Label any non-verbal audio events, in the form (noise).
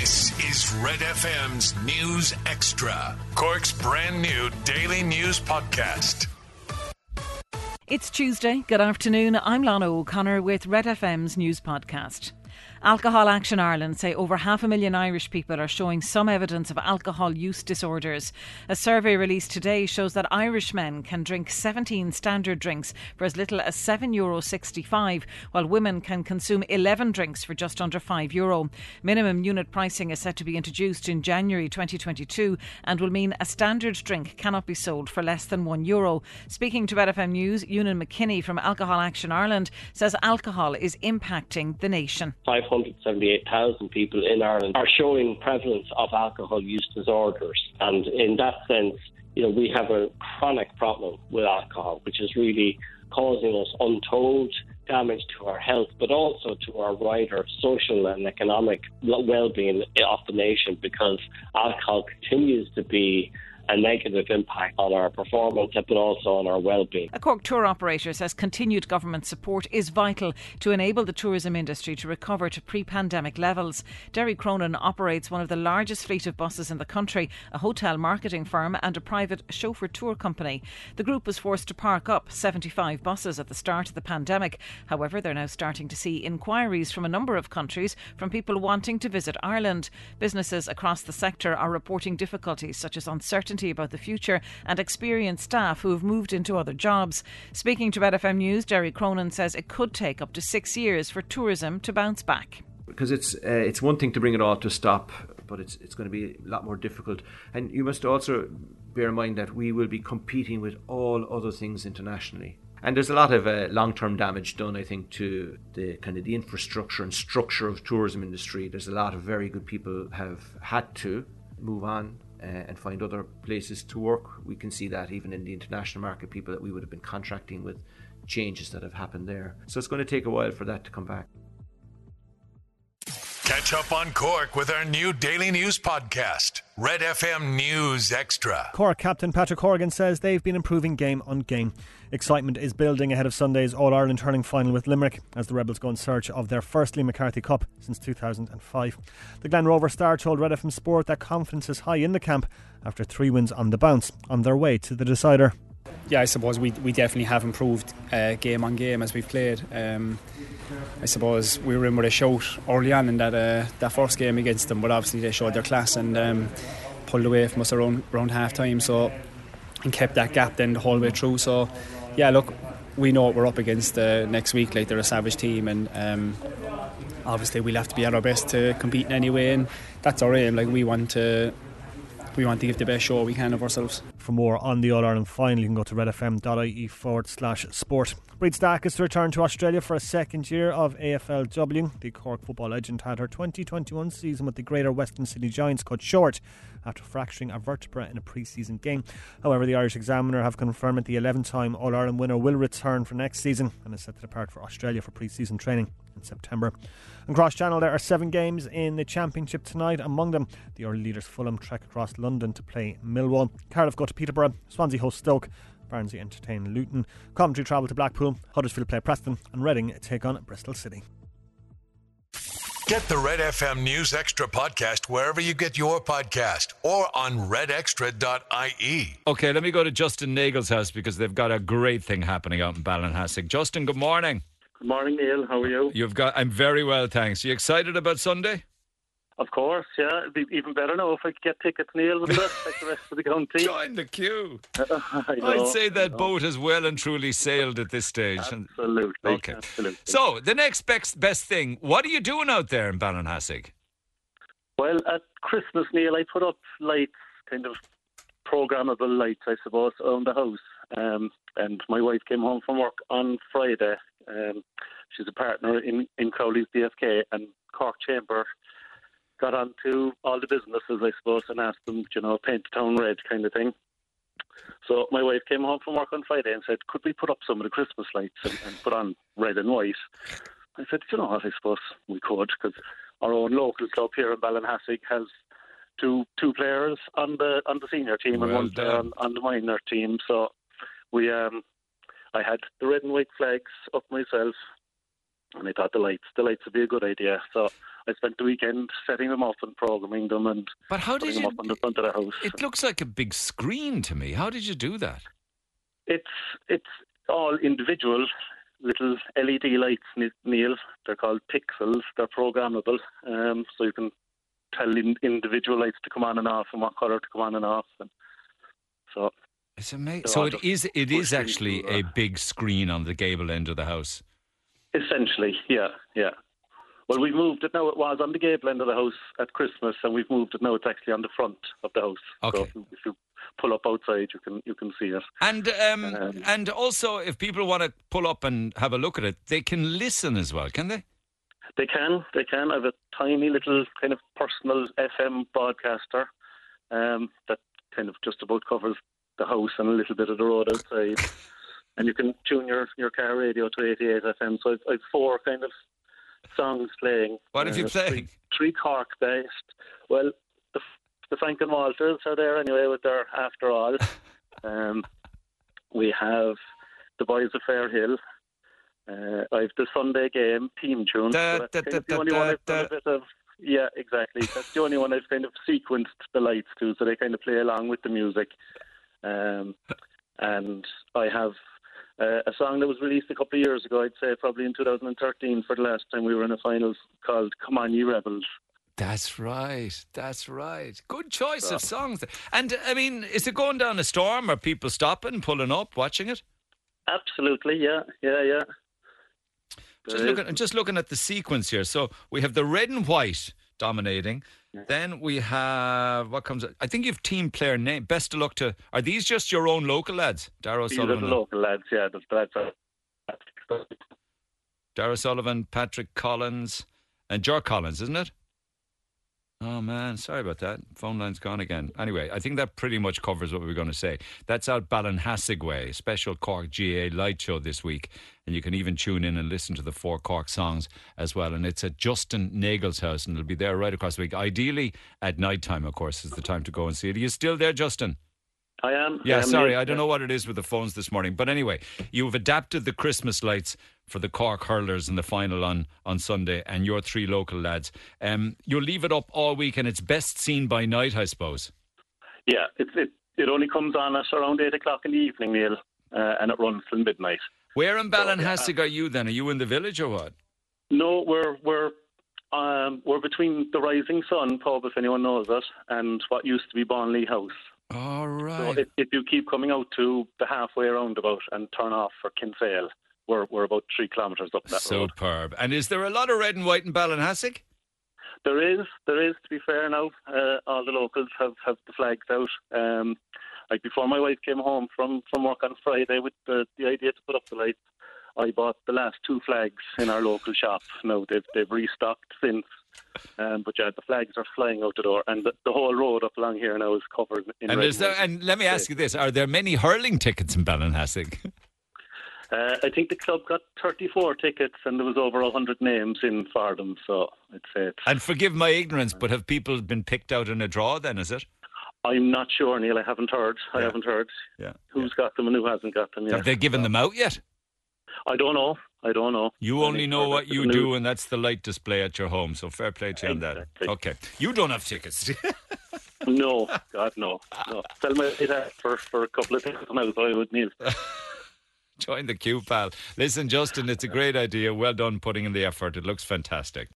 This is Red FM's News Extra, Cork's brand new daily news podcast. It's Tuesday. Good afternoon. I'm Lana O'Connor with Red FM's news podcast. Alcohol Action Ireland say over half a million Irish people are showing some evidence of alcohol use disorders. A survey released today shows that Irish men can drink 17 standard drinks for as little as €7.65, while women can consume 11 drinks for just under €5. Euro. Minimum unit pricing is set to be introduced in January 2022 and will mean a standard drink cannot be sold for less than €1. Euro. Speaking to BFM News, Eunan McKinney from Alcohol Action Ireland says alcohol is impacting the nation. 578,000 people in Ireland are showing prevalence of alcohol use disorders. And in that sense, you know, we have a chronic problem with alcohol, which is really causing us untold damage to our health, but also to our wider social and economic well-being of the nation because alcohol continues to be a negative impact on our performance, but also on our well-being. A Cork tour operator says continued government support is vital to enable the tourism industry to recover to pre-pandemic levels. Derry Cronin operates one of the largest fleet of buses in the country, a hotel marketing firm and a private chauffeur tour company. The group was forced to park up 75 buses at the start of the pandemic. However, they're now starting to see inquiries from a number of countries from people wanting to visit Ireland. Businesses across the sector are reporting difficulties such as uncertainty uncertainty about the future and experienced staff who have moved into other jobs. Speaking to Red FM News, Derry Cronin says it could take up to six years for tourism to bounce back. Because it's uh, it's one thing to bring it all to stop, but it's it's going to be a lot more difficult. And you must also bear in mind that we will be competing with all other things internationally. And there's a lot of uh, long-term damage done, I think, to the kind of the infrastructure and structure of tourism industry. There's a lot of very good people have had to move on uh, and find other places to work. We can see that even in the international market, people that we would have been contracting with, changes that have happened there. So it's going to take a while for that to come back. Catch up on Cork with our new daily news podcast, Red FM News Extra. Cork captain Patrick Horgan says they've been improving game on game. Excitement is building ahead of Sunday's All Ireland hurling final with Limerick as the Rebels go in search of their first Liam McCarthy Cup since 2005. The Glen Rover star told Red FM Sport that confidence is high in the camp after three wins on the bounce on their way to the decider. Yeah, I suppose we, we definitely have improved uh, game on game as we've played. Um, I suppose we were in with a shout early on in that uh, that first game against them, but obviously they showed their class and um, pulled away from us around around half time. So and kept that gap then the whole way through. So yeah, look, we know what we're up against uh, next week. Like they're a savage team, and um, obviously we'll have to be at our best to compete in any way, and that's our aim. Like we want to we want to give the best show we can of ourselves. For more on the All Ireland final, you can go to redfm.ie forward slash sport. Bríd Stack is to return to Australia for a second year of AFLW. The Cork football legend had her 2021 season with the Greater Western Sydney Giants cut short after fracturing a vertebra in a pre season game. However, the Irish Examiner have confirmed that the 11 time All Ireland winner will return for next season and is set to depart for Australia for pre season training in September. Across Channel, there are seven games in the Championship tonight. Among them, the early leaders Fulham trek across London to play Millwall. Cardiff go to Peterborough. Swansea host Stoke. Barnsley entertain Luton. Coventry travel to Blackpool. Huddersfield play Preston. And Reading take on Bristol City. Get the Red FM News Extra podcast wherever you get your podcast or on redextra.ie. Okay, let me go to Justin Nagle's house because they've got a great thing happening out in Ballinhassig. Justin, good morning. Good morning, Neil. How are you? You've got. I'm very well, thanks. Are you excited about Sunday? Of course, yeah. It'd be even better now if I could get tickets, Neil, with like the rest of the county. (laughs) Join the queue. (laughs) I I'd say that boat has well and truly sailed at this stage. Absolutely. Okay. Absolutely. So the next best best thing. What are you doing out there in Ballinhassig? Well, at Christmas, Neil, I put up lights, kind of programmable lights, I suppose, on the house. Um, and my wife came home from work on Friday. Um, she's a partner in, in Crowley's DFK, and Cork Chamber got on to all the businesses, I suppose, and asked them, you know, paint the town red kind of thing. So my wife came home from work on Friday and said, could we put up some of the Christmas lights and, and put on red and white? I said, you know what, I suppose we could, because our own local club here in Ballinhassig has two two players on the on the senior team and one on, on the minor team. So we um I had the red and white flags up myself and I thought the lights the lights would be a good idea. So I spent the weekend setting them up and programming them and But how did putting them you? up on the front of the house. It looks like a big screen to me. How did you do that? It's it's all individual little LED lights, Neil. They're called pixels. They're programmable, um, so you can tell in, individual lights to come on and off and what color to come on and off. And so It's amazing. So all it is. It is actually into, a uh, big screen on the gable end of the house. essentially, yeah, yeah. Well, we've moved it now. It was on the gable end of the house at Christmas, and we've moved it now. It's actually on the front of the house. Okay. So if you, if you pull up outside, you can you can see it. And um, Um, and also, if people want to pull up and have a look at it, they can listen as well, can they? They can, they can. I have a tiny little kind of personal FM broadcaster um, that kind of just about covers the house and a little bit of the road outside. and you can tune your, your car radio to 88 FM. So I've, I've four kind of songs playing. What have you Uh, playing? Three, three Cork based. Well, the, the Frank and Walters are there anyway with their After All. (laughs) um, we have the Boys of Fair Hill. Uh, I have the Sunday game team tune. Da, so that's da, da, the only one I've done a bit of. Yeah, exactly. That's the only one I've kind of sequenced the lights to, so they kind of play along with the music. Um, and I have uh, a song that was released a couple of years ago. I'd say probably in 2013 for the last time we were in a finals called "Come On, You Rebels." That's right. That's right. Good choice of songs. And I mean, is it going down a storm? Are people stopping, pulling up, watching it? Absolutely, yeah, yeah, yeah. Just is. looking, just looking at the sequence here. So we have the red and white dominating. Then we have what comes. I think you've team player name. Best of luck to. Are these just your own local lads? Darragh These are the local lads, yeah. The lads are. Darragh Sullivan, Patrick Collins, and Jar Collins, isn't it? Man, sorry about that. Phone line's gone again. Anyway, I think that pretty much covers what we were going to say. That's out Ballinhassig Way, special Cork GAA light show this week, and you can even tune in and listen to the four Cork songs as well. And it's at Justin Nagle's house, and it'll be there right across the week. Ideally at night time, of course, is the time to go and see it. Are you still there, Justin? I am. Yeah, I am, sorry, yeah. I don't know what it is with the phones this morning. But anyway, you've adapted the Christmas lights for the Cork hurlers in the final on, on Sunday and your three local lads. Um, you'll leave it up all week and it's best seen by night, I suppose. Yeah, it, it, it only comes on at around 8 o'clock in the evening, Neil, uh, and it runs till midnight. Where in Ballinhassig are you then? Are you in the village or what? No, we're we're um, we're between the Rising Sun pub, if anyone knows it, and what used to be Bonley House. All So if, if you keep coming out to the halfway roundabout and turn off for Kinsale, we're we're about three kilometres up that road. Superb. And is there a lot of red and white in Ballinhassig? There is, there is. To be fair, now uh, all the locals have, have the flags out. Um, like before, my wife came home from, from work on Friday with the, the idea to put up the lights. I bought the last two flags in our local shop. Now they've they've restocked since, um, but yeah, the flags are flying out the door, and the, the whole road up along here now is covered in. And red there, and let me ask you this: Are there many hurling tickets in Ballinhassig? Uh, I think the club got 34 tickets, and there was over 100 names in for them. So I'd say it's, and forgive my ignorance, but have people been picked out in a draw? Then is it? I'm not sure, Neil. I haven't heard. I Yeah. haven't heard Yeah. who's got them and who hasn't got them yet. Have they given them out yet? I don't know. I don't know. You only know what you news. do, and that's the light display at your home. So fair play to you on that. Okay, you don't have tickets. (laughs) No, God, no. no. Tell me that for, for a couple of tickets now, so I would need. Join the queue, pal. Listen, Justin, it's a great idea. Well done putting in the effort. It looks fantastic.